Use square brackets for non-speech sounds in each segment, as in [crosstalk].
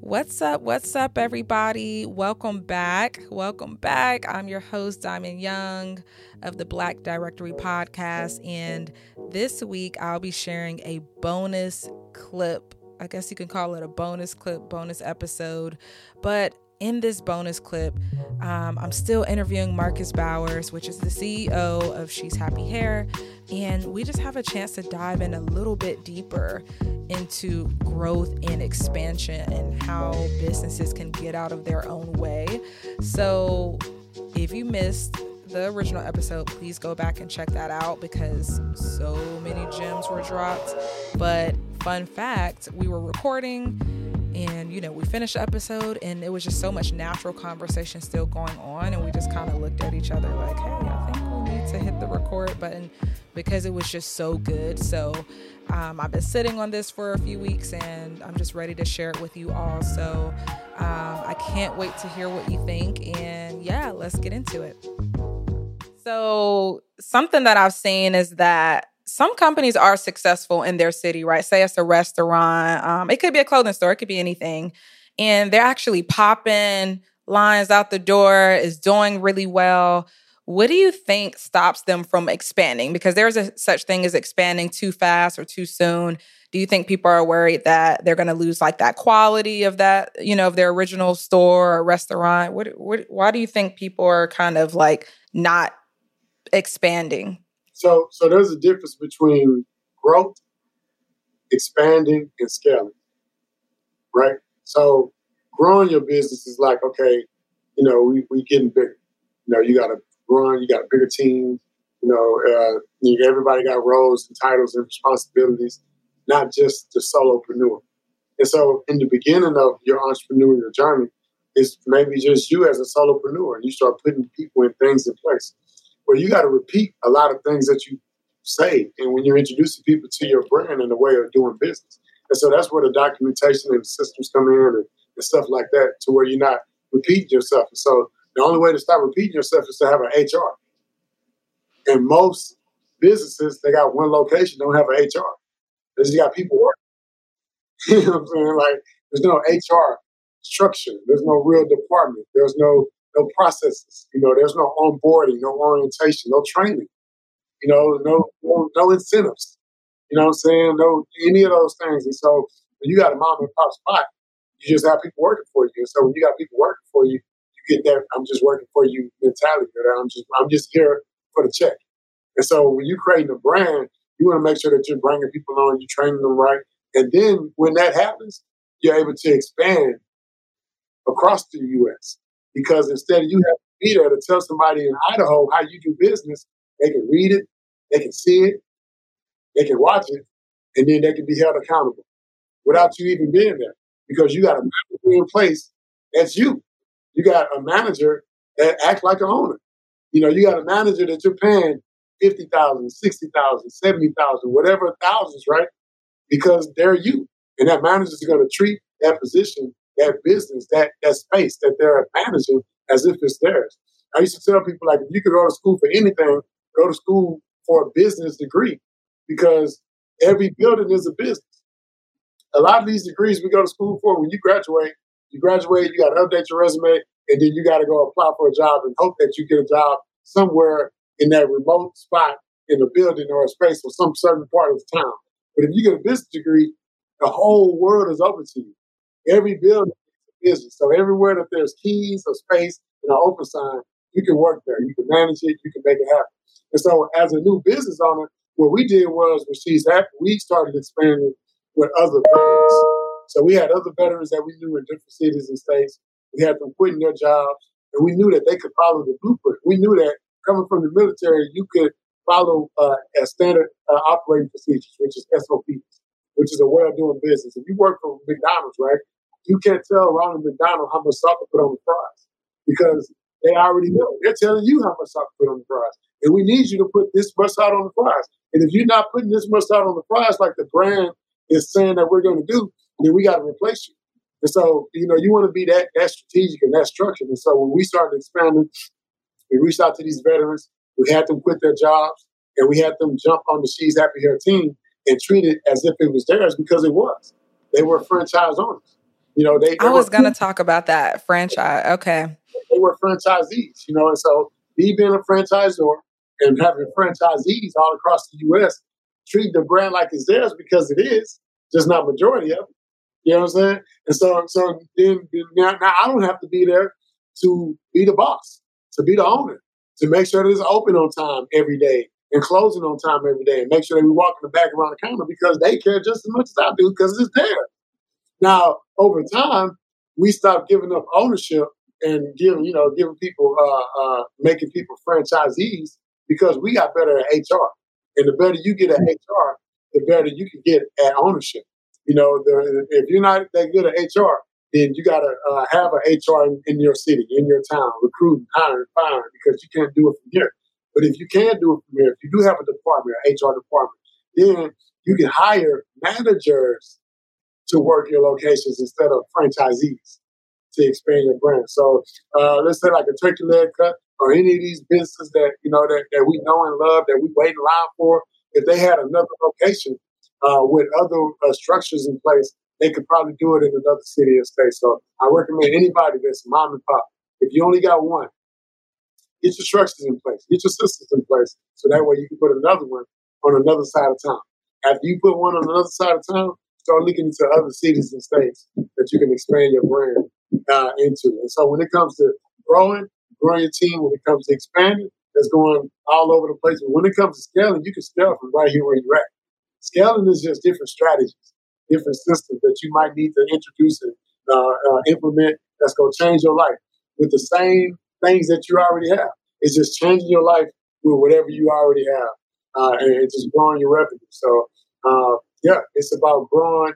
What's up? What's up, everybody? Welcome back. Welcome back. I'm your host, Diamond Young of the Black Directory Podcast. And this week, I'll be sharing a bonus clip. I guess you can call it a bonus clip, bonus episode. But in this bonus clip, um, I'm still interviewing Marcus Bowers, which is the CEO of She's Happy Hair. And we just have a chance to dive in a little bit deeper into growth and expansion and how businesses can get out of their own way. So if you missed the original episode, please go back and check that out because so many gems were dropped. But fun fact, we were recording and you know we finished the episode and it was just so much natural conversation still going on and we just kind of looked at each other like hey i think we need to hit the record button because it was just so good. So um, i've been sitting on this for a few weeks and i'm just ready to share it with you all. So um, i can't wait to hear what you think and yeah let's get into it. So something that i've seen is that some companies are successful in their city, right? Say it's a restaurant, um, it could be a clothing store, it could be anything. And they're actually popping lines out the door, is doing really well. What do you think stops them from expanding? Because there's a such thing as expanding too fast or too soon. Do you think people are worried that they're going to lose like that quality of that, you know, of their original store or restaurant? What, what, why do you think people are kind of like not expanding? So, so there's a difference between growth, expanding, and scaling, right? So, growing your business is like, okay, you know, we we getting bigger. You know, you got to run, you got a bigger team. You know, uh, you, everybody got roles and titles and responsibilities, not just the solopreneur. And so, in the beginning of your entrepreneurial journey, it's maybe just you as a solopreneur, and you start putting people and things in place where you got to repeat a lot of things that you say and when you're introducing people to your brand and the way of doing business. And so that's where the documentation and the systems come in and, and stuff like that to where you're not repeating yourself. And so the only way to stop repeating yourself is to have an HR. And most businesses, they got one location, don't have an HR. They just got people working. [laughs] you know what I'm saying? Like there's no HR structure. There's no real department. There's no no processes. You know, there's no onboarding, no orientation, no training. You know, no no, no incentives. You know what I'm saying? No any of those things. And so when you got a mom and pop spot, you just have people working for you. And so when you got people working for you, you get that I'm just working for you mentality. That I'm just I'm just here for the check. And so when you're creating a brand, you want to make sure that you're bringing people on, you're training them right, and then when that happens, you're able to expand across the U.S. Because instead of you have to be there to tell somebody in Idaho how you do business, they can read it, they can see it, they can watch it, and then they can be held accountable without you even being there. Because you got a manager in place that's you. You got a manager that acts like an owner. You know, you got a manager that you're paying 50,000, 60,000, 70,000, whatever thousands, right? Because they're you. And that manager is going to treat that position that business, that that space that they're managing as if it's theirs. I used to tell people like, if you could go to school for anything, go to school for a business degree because every building is a business. A lot of these degrees we go to school for, when you graduate, you graduate, you got to update your resume, and then you got to go apply for a job and hope that you get a job somewhere in that remote spot in a building or a space or some certain part of town. But if you get a business degree, the whole world is open to you. Every building is a business. So everywhere that there's keys or space and an open sign, you can work there. You can manage it. You can make it happen. And so as a new business owner, what we did was when she's we started expanding with other veterans. So we had other veterans that we knew in different cities and states. We had them quitting their jobs, and we knew that they could follow the blueprint. We knew that coming from the military, you could follow uh, a standard uh, operating procedures, which is SOPs, which is a way of doing business. If you work for McDonald's, right, you can't tell Ronald McDonald how much salt to put on the fries because they already know. They're telling you how much salt to put on the fries. And we need you to put this much salt on the fries. And if you're not putting this much salt on the fries like the brand is saying that we're going to do, then we got to replace you. And so, you know, you want to be that that strategic and that structured. And so when we started expanding, we reached out to these veterans. We had them quit their jobs and we had them jump on the She's Happy Hair team and treat it as if it was theirs because it was. They were franchise owners. You know, they, they I was going to talk about that franchise. Okay. They were franchisees, you know, and so me being a franchisor and having franchisees all across the U.S. treat the brand like it's theirs because it is, just not majority of it. You know what I'm saying? And so, so then, now, now I don't have to be there to be the boss, to be the owner, to make sure that it's open on time every day and closing on time every day and make sure that we walk in the back around the counter because they care just as much as I do because it's there. Now, over time, we stopped giving up ownership and giving, you know, giving people, uh, uh, making people franchisees because we got better at HR. And the better you get at HR, the better you can get at ownership. You know, the, if you're not that good at HR, then you got to uh, have an HR in, in, your city, in your town, recruiting, hiring, firing, because you can't do it from here. But if you can do it from here, if you do have a department, an HR department, then you can hire managers to work your locations instead of franchisees to expand your brand. So uh, let's say like a Turkey Leg Hut or any of these businesses that you know that, that we know and love that we wait in line for. If they had another location uh, with other uh, structures in place, they could probably do it in another city or state. So I recommend anybody that's mom and pop. If you only got one, get your structures in place, get your systems in place, so that way you can put another one on another side of town. After you put one on another side of town, start looking into other cities and states that you can expand your brand uh, into. And so when it comes to growing, growing your team, when it comes to expanding, that's going all over the place. But when it comes to scaling, you can scale from right here where you're at. Scaling is just different strategies, different systems that you might need to introduce and uh, uh, implement that's going to change your life with the same things that you already have. It's just changing your life with whatever you already have uh, and just growing your revenue. So uh, yeah, it's about growing,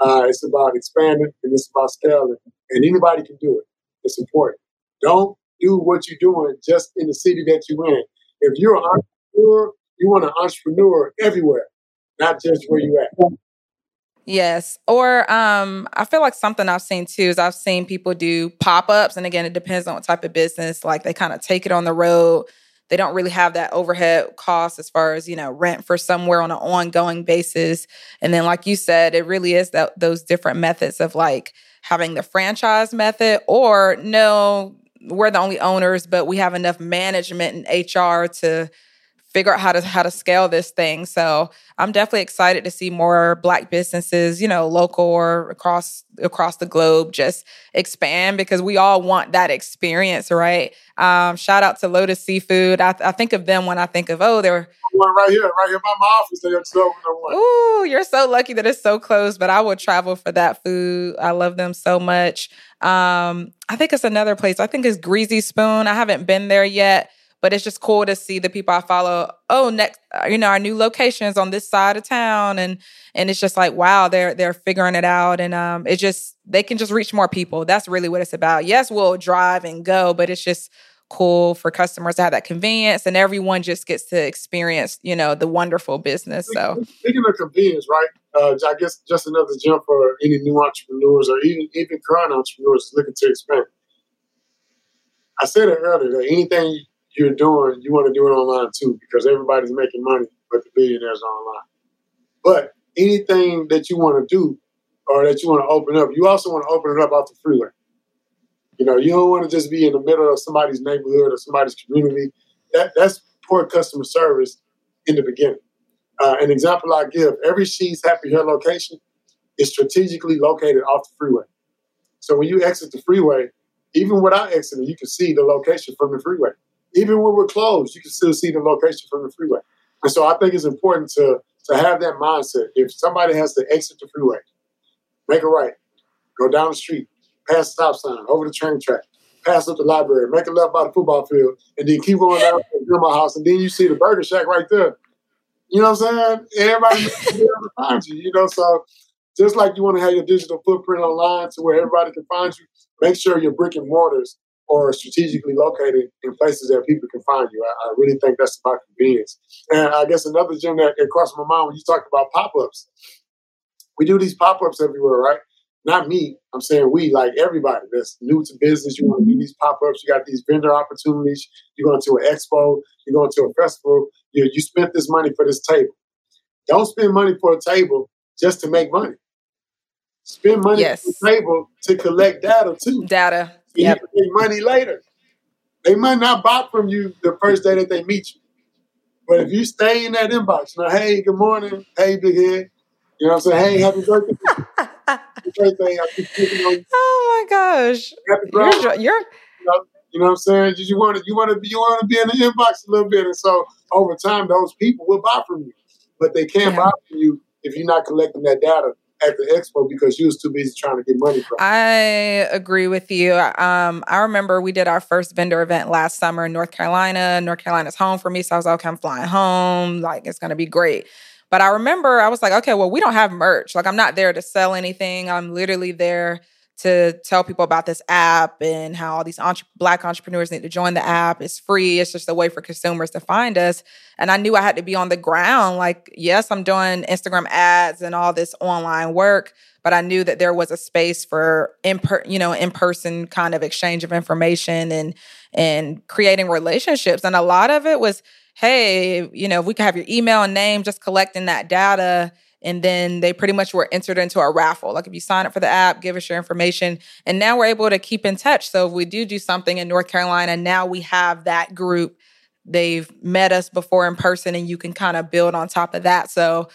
uh, it's about expanding, and it's about scaling. And anybody can do it. It's important. Don't do what you're doing just in the city that you're in. If you're an entrepreneur, you want an entrepreneur everywhere, not just where you're at. Yes. Or um, I feel like something I've seen too is I've seen people do pop ups. And again, it depends on what type of business. Like they kind of take it on the road they don't really have that overhead cost as far as you know rent for somewhere on an ongoing basis. And then like you said it really is that those different methods of like having the franchise method or no we're the only owners but we have enough management and hr to figure out how to how to scale this thing. So I'm definitely excited to see more black businesses, you know, local or across across the globe just expand because we all want that experience, right? Um, shout out to Lotus Seafood. I, I think of them when I think of oh, they're one right here, right here by my office. They just opened one. Ooh, you're so lucky that it's so close. But I would travel for that food. I love them so much. Um, I think it's another place. I think it's Greasy Spoon. I haven't been there yet but it's just cool to see the people I follow. Oh, next, uh, you know, our new locations on this side of town, and and it's just like wow, they're they're figuring it out, and um, it just they can just reach more people. That's really what it's about. Yes, we'll drive and go, but it's just cool for customers to have that convenience, and everyone just gets to experience, you know, the wonderful business. So speaking of convenience, right? Uh, I guess just another jump for any new entrepreneurs or even even current entrepreneurs looking to expand. I said it earlier that anything you're doing, you want to do it online too, because everybody's making money, but the billionaires are online. But anything that you want to do or that you want to open up, you also want to open it up off the freeway. You know, you don't want to just be in the middle of somebody's neighborhood or somebody's community. That that's poor customer service in the beginning. Uh, an example I give: every She's Happy Hair location is strategically located off the freeway. So when you exit the freeway, even without exiting, you can see the location from the freeway even when we're closed, you can still see the location from the freeway. And so I think it's important to to have that mindset. If somebody has to exit the freeway, make a right, go down the street, pass the stop sign, over the train track, pass up the library, make a left by the football field, and then keep going down to my house, and then you see the burger shack right there. You know what I'm saying? Everybody [laughs] to find you. You know, so just like you want to have your digital footprint online to where everybody can find you, make sure your brick and mortars or strategically located in places that people can find you. I, I, really think that's about convenience. And I guess another gem that, that crossed my mind when you talked about pop ups, we do these pop ups everywhere, right? Not me. I'm saying we, like everybody that's new to business. You want to do these pop ups. You got these vendor opportunities. You're going to an expo. You're going to a festival. You, you spent this money for this table. Don't spend money for a table just to make money. spend money yes. on the table to collect data too. Data. Yeah. You make money later. They might not buy from you the first day that they meet you. But if you stay in that inbox, know, hey, good morning, hey, big head, you know what I'm saying? Hey, happy birthday. [laughs] happy birthday. I keep on. [laughs] Oh my gosh. Happy birthday. You're, you're... You, know, you know what I'm saying? You want to you want to be you want to be in the inbox a little bit, and so over time, those people will buy from you, but they can't yeah. buy from you if you're not collecting that data at the expo because you was too busy trying to get money from. I agree with you. Um, I remember we did our first vendor event last summer in North Carolina. North Carolina's home for me, so I was like, okay, I'm flying home. Like it's gonna be great. But I remember I was like, okay, well, we don't have merch. Like I'm not there to sell anything. I'm literally there to tell people about this app and how all these entre- black entrepreneurs need to join the app. It's free. It's just a way for consumers to find us. And I knew I had to be on the ground. Like, yes, I'm doing Instagram ads and all this online work, but I knew that there was a space for in you know, in-person kind of exchange of information and and creating relationships. And a lot of it was, hey, you know, if we could have your email and name, just collecting that data and then they pretty much were entered into a raffle. Like if you sign up for the app, give us your information. And now we're able to keep in touch. So if we do do something in North Carolina, now we have that group. They've met us before in person and you can kind of build on top of that. So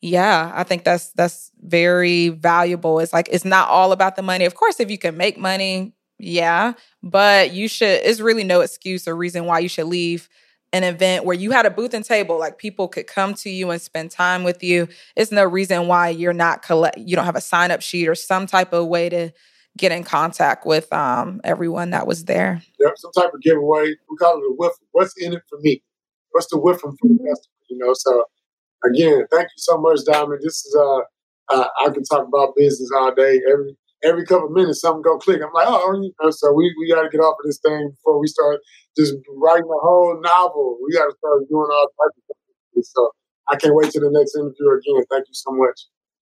yeah, I think that's that's very valuable. It's like it's not all about the money. Of course, if you can make money, yeah, but you should it's really no excuse or reason why you should leave an event where you had a booth and table, like people could come to you and spend time with you. It's no reason why you're not collect. You don't have a sign up sheet or some type of way to get in contact with um, everyone that was there. Yep, some type of giveaway. We call it a whiff. What's in it for me? What's the whiff from the mm-hmm. customer? You know. So again, thank you so much, Diamond. This is uh, uh I can talk about business all day. Every every couple minutes something go click. I'm like, oh, you know, so we, we got to get off of this thing before we start just writing a whole novel. We got to start doing all types of things. So I can't wait to the next interview again. Thank you so much.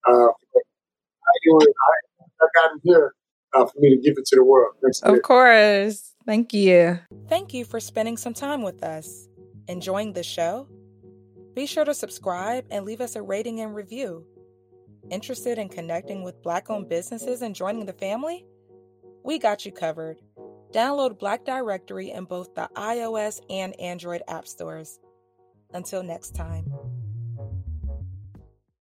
Uh, I, I got in here uh, for me to give it to the world. Next of year. course. Thank you. Thank you for spending some time with us. Enjoying the show? Be sure to subscribe and leave us a rating and review. Interested in connecting with Black owned businesses and joining the family? We got you covered. Download Black Directory in both the iOS and Android app stores. Until next time.